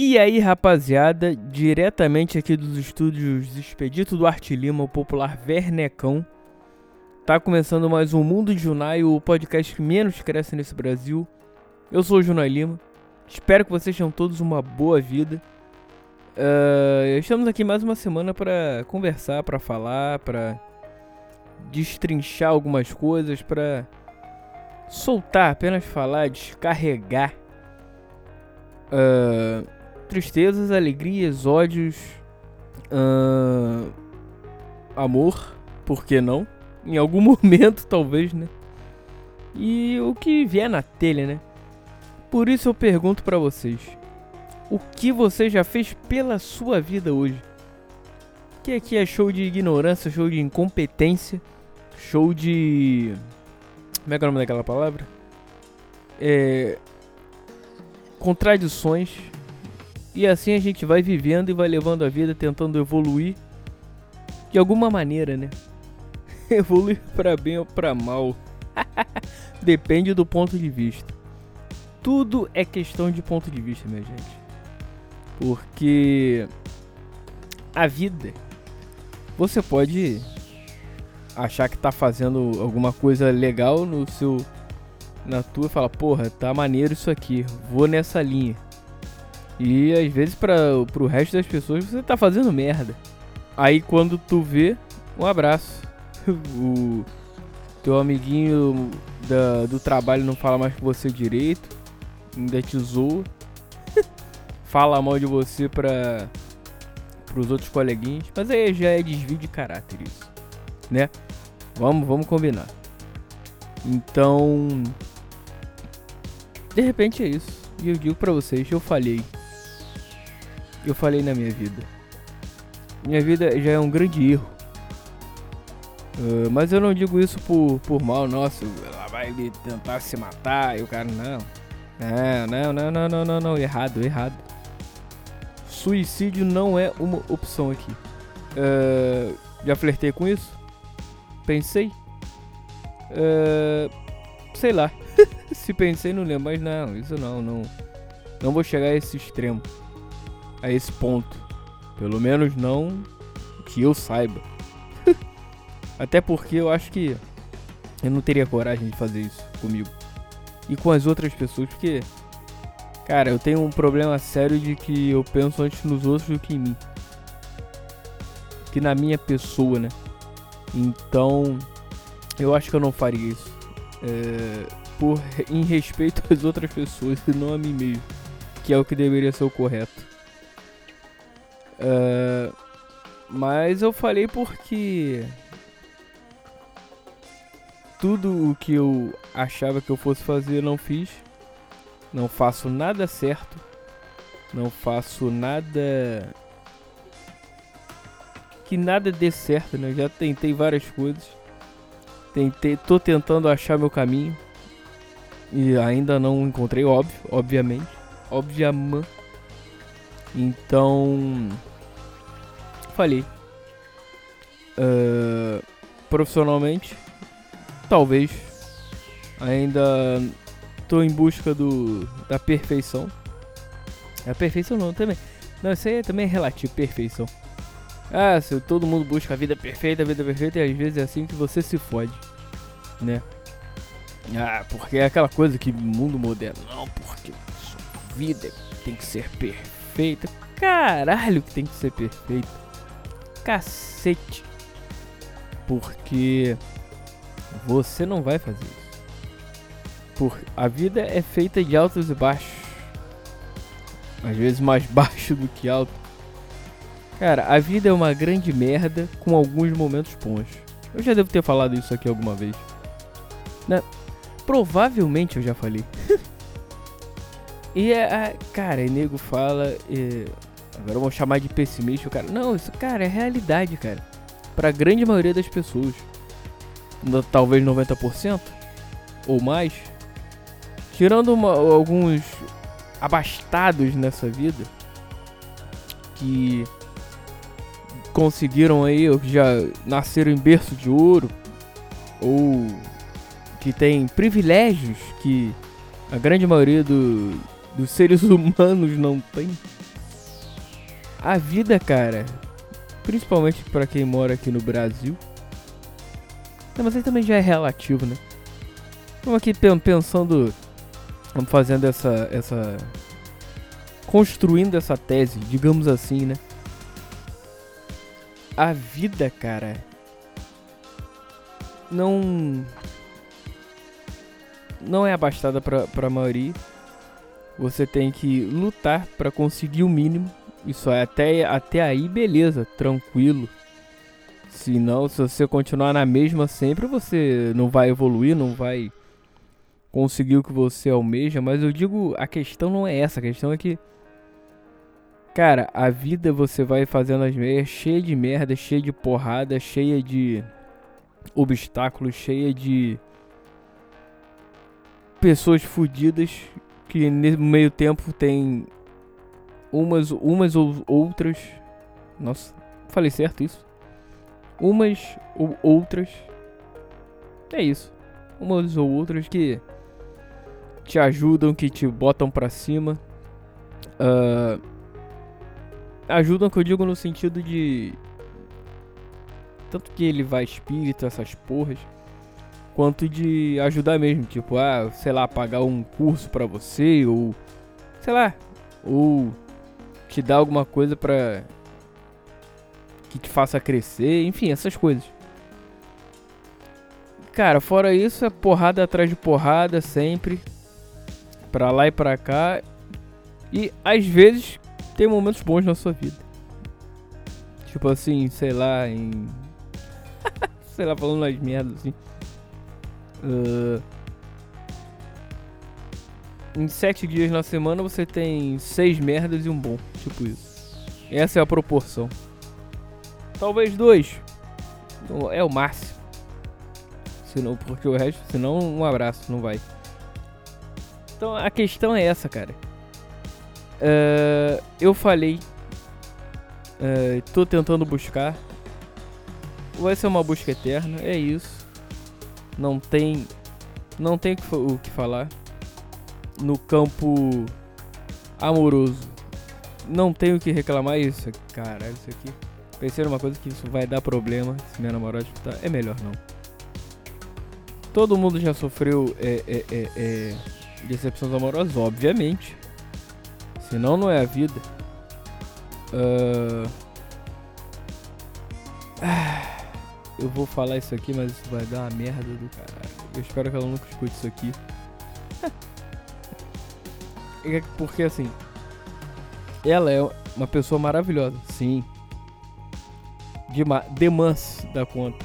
E aí, rapaziada, diretamente aqui dos estúdios Expedito Duarte Lima, o popular Vernecão. Tá começando mais um Mundo de Junai, o podcast que menos cresce nesse Brasil. Eu sou o Junai Lima. Espero que vocês tenham todos uma boa vida. Uh, estamos aqui mais uma semana para conversar, para falar, para destrinchar algumas coisas, para soltar, apenas falar, descarregar. Uh, tristezas, alegrias, ódios, uh, amor, por que não? Em algum momento, talvez, né? E o que vier na telha, né? Por isso eu pergunto para vocês: o que você já fez pela sua vida hoje? Que aqui é show de ignorância, show de incompetência, show de. Como é que é o nome daquela palavra? É. Contradições, e assim a gente vai vivendo e vai levando a vida tentando evoluir de alguma maneira, né? evoluir para bem ou para mal. Depende do ponto de vista. Tudo é questão de ponto de vista, minha gente. Porque a vida você pode achar que tá fazendo alguma coisa legal no seu na tua e falar, porra, tá maneiro isso aqui, vou nessa linha. E às vezes para pro resto das pessoas você tá fazendo merda. Aí quando tu vê, um abraço. o teu amiguinho da, do trabalho não fala mais com você direito, ainda te zoa. fala mal de você para pros outros coleguinhas, mas aí já é desvio de caráter isso, né? Vamos, vamos combinar. Então, de repente é isso. E eu digo para vocês, eu falhei eu falei na minha vida. Minha vida já é um grande erro. Uh, mas eu não digo isso por, por mal, nossa, ela vai tentar se matar e o cara, não. Não, não, não, não, não, não, errado, errado. Suicídio não é uma opção aqui. Uh, já flertei com isso? Pensei? Uh, sei lá. se pensei, não lembro, mas não, isso não, não. Não vou chegar a esse extremo a esse ponto. Pelo menos não que eu saiba. Até porque eu acho que eu não teria coragem de fazer isso comigo. E com as outras pessoas, porque, cara, eu tenho um problema sério de que eu penso antes nos outros do que em mim. Que na minha pessoa, né? Então, eu acho que eu não faria isso. É, por, em respeito às outras pessoas e não a mim mesmo. Que é o que deveria ser o correto. Uh, mas eu falei porque tudo o que eu achava que eu fosse fazer não fiz. Não faço nada certo. Não faço nada que nada dê certo, né? Eu já tentei várias coisas. Tentei, tô tentando achar meu caminho e ainda não encontrei, óbvio, obviamente, obviamente. Então, falei. Uh, profissionalmente, talvez. Ainda tô em busca do da perfeição. A perfeição não, também. Não, isso aí é também é relativo, perfeição. Ah, se todo mundo busca a vida perfeita, a vida perfeita, e às vezes é assim que você se fode, né? Ah, porque é aquela coisa que mundo moderno, não, porque sua vida tem que ser perfeita. Caralho que tem que ser perfeita cacete. Porque você não vai fazer isso. Por, a vida é feita de altos e baixos. Às vezes mais baixo do que alto. Cara, a vida é uma grande merda com alguns momentos bons. Eu já devo ter falado isso aqui alguma vez. Né? Provavelmente eu já falei. e é, cara, e nego fala. E Agora vamos chamar de pessimista, cara. Não, isso, cara, é realidade, cara. Pra grande maioria das pessoas. Talvez 90% ou mais. Tirando uma, alguns abastados nessa vida que conseguiram aí, ou que já nasceram em berço de ouro, ou que tem privilégios que a grande maioria do, dos seres humanos não tem A vida, cara, principalmente para quem mora aqui no Brasil. Não, mas aí também já é relativo, né? Vamos aqui pensando, vamos fazendo essa essa construindo essa tese, digamos assim, né? A vida, cara, não não é abastada para a maioria. Você tem que lutar para conseguir o mínimo. Isso é até, até aí, beleza, tranquilo. Se não, se você continuar na mesma sempre, você não vai evoluir, não vai conseguir o que você almeja. Mas eu digo, a questão não é essa. A questão é que, cara, a vida você vai fazendo as meias cheia de merda, cheia de porrada, cheia de obstáculos, cheia de pessoas fodidas que no meio tempo tem umas umas ou outras nossa falei certo isso? Umas ou outras é isso. Umas ou outras que te ajudam que te botam para cima. Uh, ajudam que eu digo no sentido de tanto que ele vai espírito essas porras quanto de ajudar mesmo, tipo, ah, sei lá, pagar um curso para você ou sei lá, ou te dar alguma coisa pra que te faça crescer, enfim, essas coisas. Cara, fora isso, é porrada atrás de porrada sempre, pra lá e pra cá. E às vezes tem momentos bons na sua vida. Tipo assim, sei lá, em. sei lá, falando as merdas assim. Uh, em sete dias na semana você tem seis merdas e um bom. Tipo isso. Essa é a proporção. Talvez dois. É o máximo. Senão, porque o resto, senão um abraço, não vai. Então a questão é essa, cara. Uh, eu falei. Uh, tô tentando buscar. Vai ser uma busca eterna, é isso não tem não tem o que falar. No campo amoroso, não tenho o que reclamar isso. Caralho, isso aqui. Pensei numa coisa que isso vai dar problema se minha namorada escutar. É melhor não. Todo mundo já sofreu é, é, é, é, decepções amorosas, obviamente. Senão não é a vida. Uh... Eu vou falar isso aqui, mas isso vai dar uma merda do caralho. Eu espero que ela nunca escute isso aqui. É porque assim, ela é uma pessoa maravilhosa, sim. Demais da conta.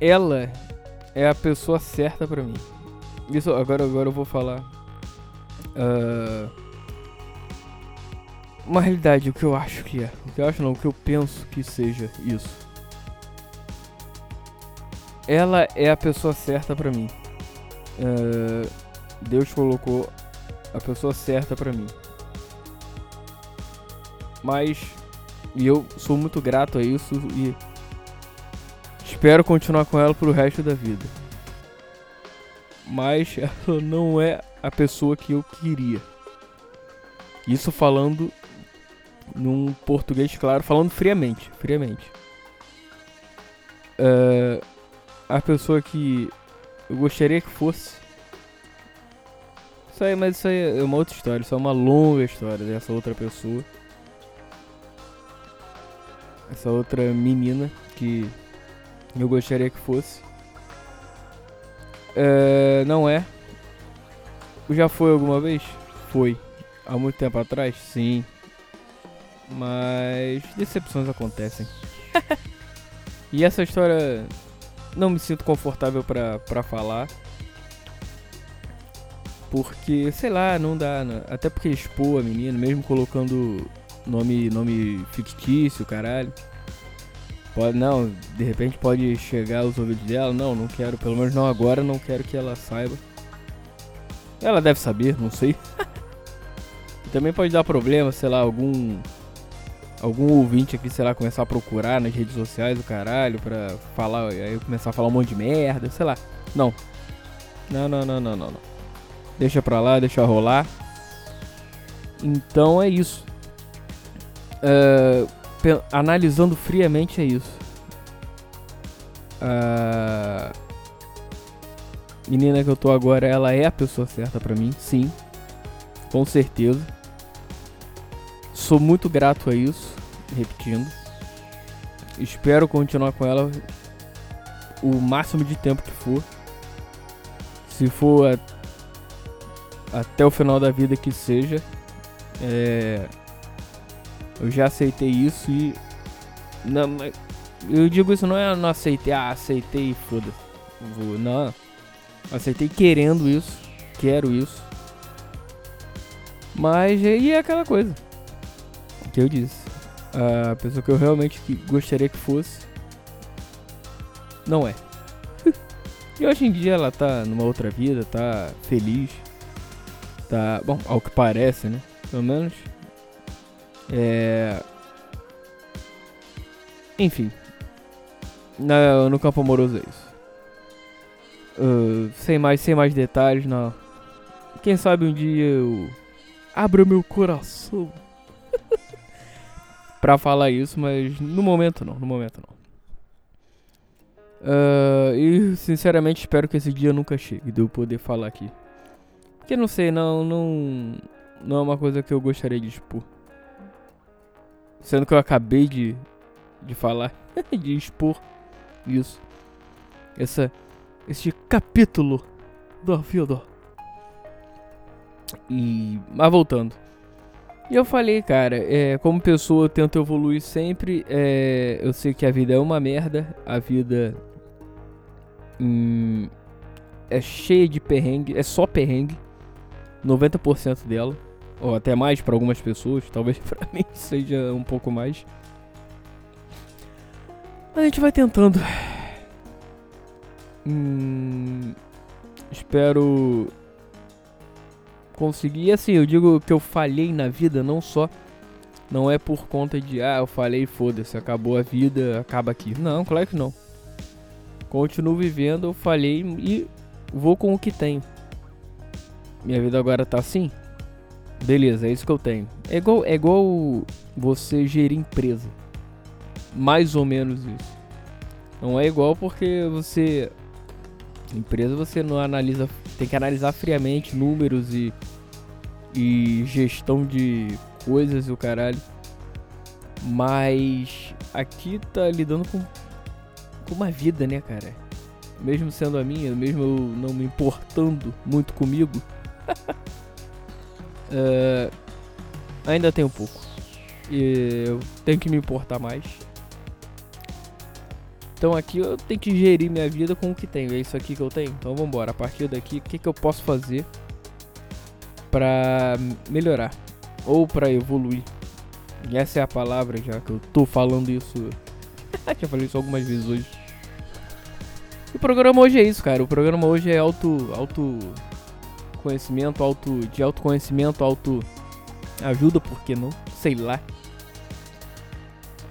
Ela é a pessoa certa para mim. Isso agora, agora eu vou falar. Uh, uma realidade, o que eu acho que é. O que eu acho não, o que eu penso que seja isso. Ela é a pessoa certa para mim. Uh, Deus colocou a pessoa certa para mim. Mas e eu sou muito grato a isso e espero continuar com ela pro resto da vida. Mas ela não é a pessoa que eu queria. Isso falando num português claro, falando friamente, friamente. Uh, a pessoa que eu gostaria que fosse. Isso aí, mas isso aí é uma outra história, isso é uma longa história dessa outra pessoa. Essa outra menina que eu gostaria que fosse. Uh, não é. Já foi alguma vez? Foi. Há muito tempo atrás? Sim. Mas decepções acontecem. e essa história não me sinto confortável pra, pra falar. Porque, sei lá, não dá. Né? Até porque expor a menina, mesmo colocando nome, nome fictício, caralho. Pode, não, de repente pode chegar aos ouvidos dela. Não, não quero, pelo menos não agora, não quero que ela saiba. Ela deve saber, não sei. e também pode dar problema, sei lá, algum algum ouvinte aqui, sei lá, começar a procurar nas redes sociais o caralho pra falar, aí começar a falar um monte de merda, sei lá. Não. Não, não, não, não, não, não. Deixa pra lá, deixa rolar. Então é isso. Uh, analisando friamente é isso. A menina que eu tô agora, ela é a pessoa certa para mim, sim. Com certeza. Sou muito grato a isso, repetindo. Espero continuar com ela o máximo de tempo que for. Se for até o final da vida que seja. É, eu já aceitei isso e. Não, eu digo isso não é não aceitei, ah, aceitei e foda-se. Não. Aceitei querendo isso. Quero isso. Mas e é aquela coisa. Que eu disse. A pessoa que eu realmente gostaria que fosse. Não é. e hoje em dia ela tá numa outra vida, tá feliz. Tá. Bom, ao que parece, né? Pelo menos. É. Enfim. No, no campo amoroso é isso. Uh, sem mais, sem mais detalhes, não. Quem sabe um dia eu abra meu coração pra falar isso, mas no momento não, no momento não. Uh, e sinceramente espero que esse dia nunca chegue de eu poder falar aqui. Porque não sei, não, não, não é uma coisa que eu gostaria de expor. Sendo que eu acabei de, de falar, de expor isso. Essa, este capítulo da vida. E. Mas voltando. E eu falei, cara, é, como pessoa eu tento evoluir sempre. É, eu sei que a vida é uma merda. A vida. Hum, é cheia de perrengue. É só perrengue. 90% dela. Ou até mais para algumas pessoas. Talvez para mim seja um pouco mais. A gente vai tentando. Hum, espero conseguir. E assim, eu digo que eu falhei na vida, não só. Não é por conta de, ah, eu falei, foda-se, acabou a vida, acaba aqui. Não, claro que não. Continuo vivendo, eu falhei e vou com o que tenho. Minha vida agora tá assim? Beleza, é isso que eu tenho. É igual, é igual você gerir empresa. Mais ou menos isso. Não é igual porque você. Empresa você não analisa. Tem que analisar friamente números e. E gestão de coisas e o caralho. Mas aqui tá lidando com, com uma vida, né, cara? Mesmo sendo a minha, mesmo eu não me importando muito comigo. Uh, ainda um pouco. E eu tenho que me importar mais. Então aqui eu tenho que gerir minha vida com o que tenho. É isso aqui que eu tenho. Então vamos embora. A partir daqui, o que, que eu posso fazer para melhorar ou para evoluir? E essa é a palavra já que eu tô falando isso. já falei isso algumas vezes hoje. O programa hoje é isso, cara. O programa hoje é auto auto conhecimento, auto de autoconhecimento, auto ajuda, por que não? Sei lá.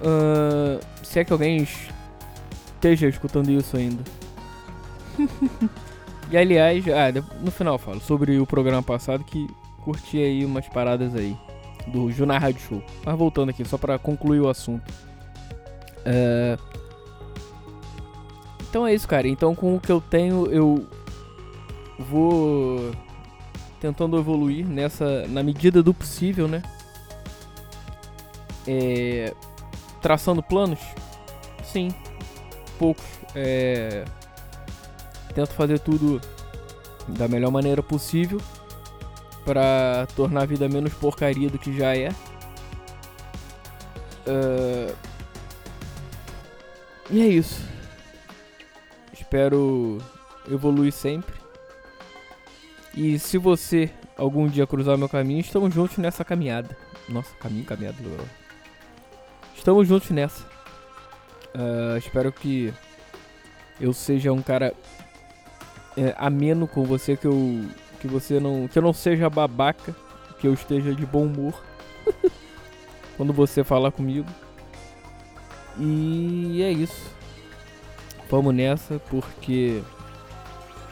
Uh, se é que alguém esteja escutando isso ainda. e aliás, ah, no final eu falo sobre o programa passado que curti aí umas paradas aí do Junar Rádio Show. Mas voltando aqui, só para concluir o assunto. Uh... Então é isso, cara. Então com o que eu tenho, eu vou tentando evoluir nessa na medida do possível, né? É... Traçando planos? Sim, poucos. É, tento fazer tudo da melhor maneira possível para tornar a vida menos porcaria do que já é. Uh, e é isso. Espero evoluir sempre. E se você algum dia cruzar meu caminho, estamos juntos nessa caminhada. Nossa, caminho, caminhada. Estamos juntos nessa. Uh, espero que eu seja um cara é, ameno com você, que eu que você não que eu não seja babaca, que eu esteja de bom humor quando você falar comigo. E é isso. Vamos nessa porque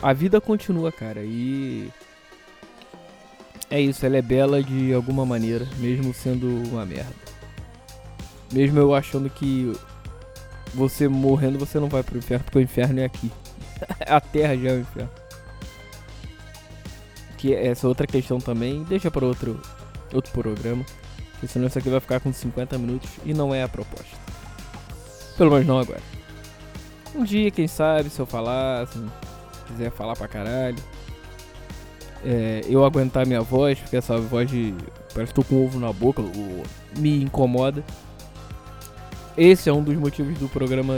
a vida continua, cara, e é isso, ela é bela de alguma maneira, mesmo sendo uma merda. Mesmo eu achando que você morrendo você não vai pro inferno, porque o inferno é aqui. a terra já é o inferno. Que essa outra questão também, deixa para outro, outro programa. Porque senão isso aqui vai ficar com 50 minutos e não é a proposta. Pelo menos não agora. Um dia, quem sabe, se eu falar, assim, quiser falar pra caralho. É, eu aguentar minha voz, porque essa voz de. Parece que tô com ovo na boca, me incomoda. Esse é um dos motivos do programa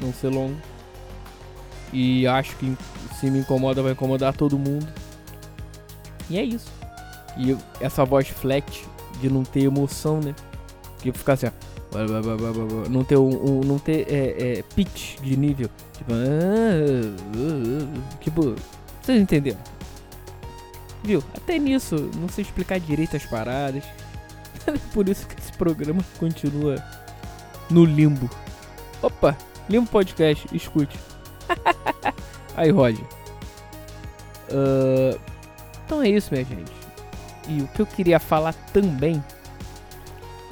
não ser longo. E acho que se me incomoda, vai incomodar todo mundo. E é isso. E essa voz flat de não ter emoção, né? Que ficar assim, ó. Não ter um, um não ter é, é, pitch de nível. Tipo, tipo, vocês entenderam? Viu? Até nisso, não sei explicar direito as paradas. Por isso que esse programa continua no limbo. Opa, Limbo Podcast, escute. Aí, Roger. Uh, então é isso, minha gente. E o que eu queria falar também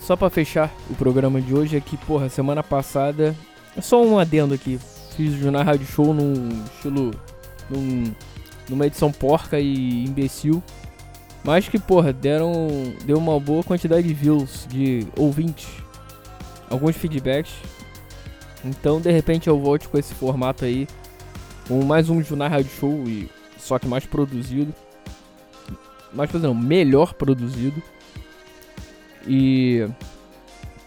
só para fechar o programa de hoje é que, porra, semana passada. Só um adendo aqui. Fiz o Jornal Rádio Show num estilo. Num, numa edição porca e imbecil. Mas que, porra, deram. Deu uma boa quantidade de views, de ouvintes. Alguns feedbacks. Então, de repente, eu volto com esse formato aí. Com mais um Jornal Rádio Show, e, só que mais produzido. Mais, não, melhor produzido e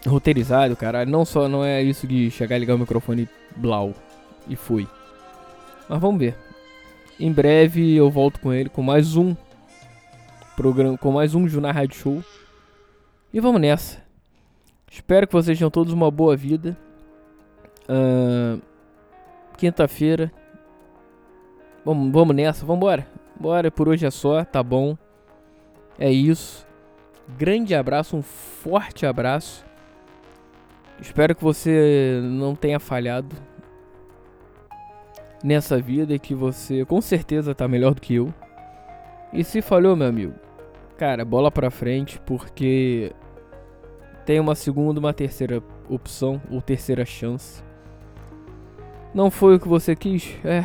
roteirizado, caralho. Não só não é isso de chegar e ligar o microfone blau e fui. Mas vamos ver. Em breve eu volto com ele com mais um programa, com mais um Junar Rádio Show. E vamos nessa. Espero que vocês tenham todos uma boa vida. Uh, Quinta-feira. Vamos, vamos nessa, vamos embora. Bora, por hoje é só, tá bom. É isso grande abraço, um forte abraço. Espero que você não tenha falhado nessa vida e que você com certeza tá melhor do que eu. E se falhou, meu amigo, cara, bola pra frente porque tem uma segunda, uma terceira opção ou terceira chance. Não foi o que você quis? É.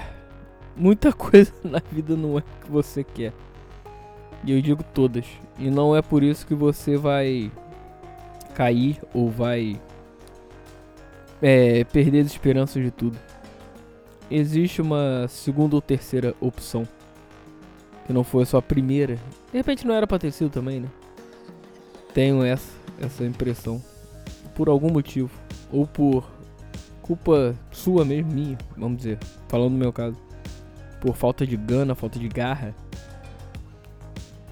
Muita coisa na vida não é o que você quer. E eu digo todas. E não é por isso que você vai cair ou vai é, perder as esperanças de tudo. Existe uma segunda ou terceira opção. Que não foi a sua primeira. De repente não era pra ter sido também, né? Tenho essa, essa impressão. Por algum motivo. Ou por culpa sua mesmo, minha, vamos dizer. Falando no meu caso. Por falta de gana, falta de garra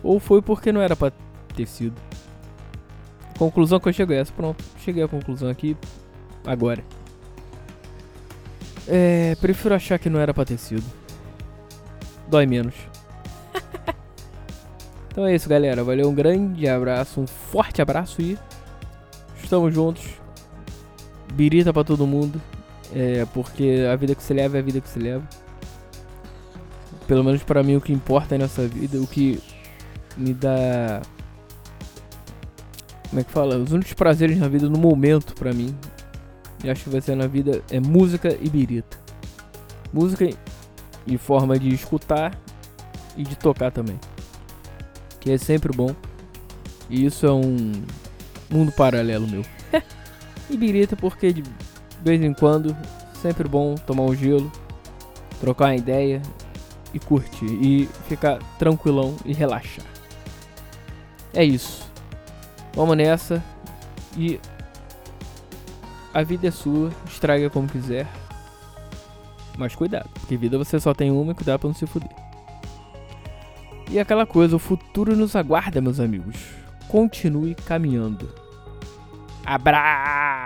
ou foi porque não era pra ter sido. Conclusão que eu chego é essa. Pronto, cheguei à conclusão aqui agora. É, prefiro achar que não era pra ter sido. Dói menos. então é isso, galera. Valeu, um grande abraço, um forte abraço e estamos juntos. Birita pra todo mundo. É, porque a vida que se leva é a vida que se leva. Pelo menos para mim o que importa nessa vida, o que me dá. Como é que fala? Os únicos prazeres na vida no momento pra mim. E acho que vai ser na vida é música e birita. Música em forma de escutar e de tocar também. Que é sempre bom. E isso é um mundo paralelo meu. e birita porque de vez em quando sempre bom tomar um gelo, trocar uma ideia e curtir e ficar tranquilão e relaxar. É isso. Vamos nessa. E a vida é sua, estraga como quiser. Mas cuidado, porque vida você só tem uma e cuidado pra não se fuder. E aquela coisa, o futuro nos aguarda, meus amigos. Continue caminhando. Abra!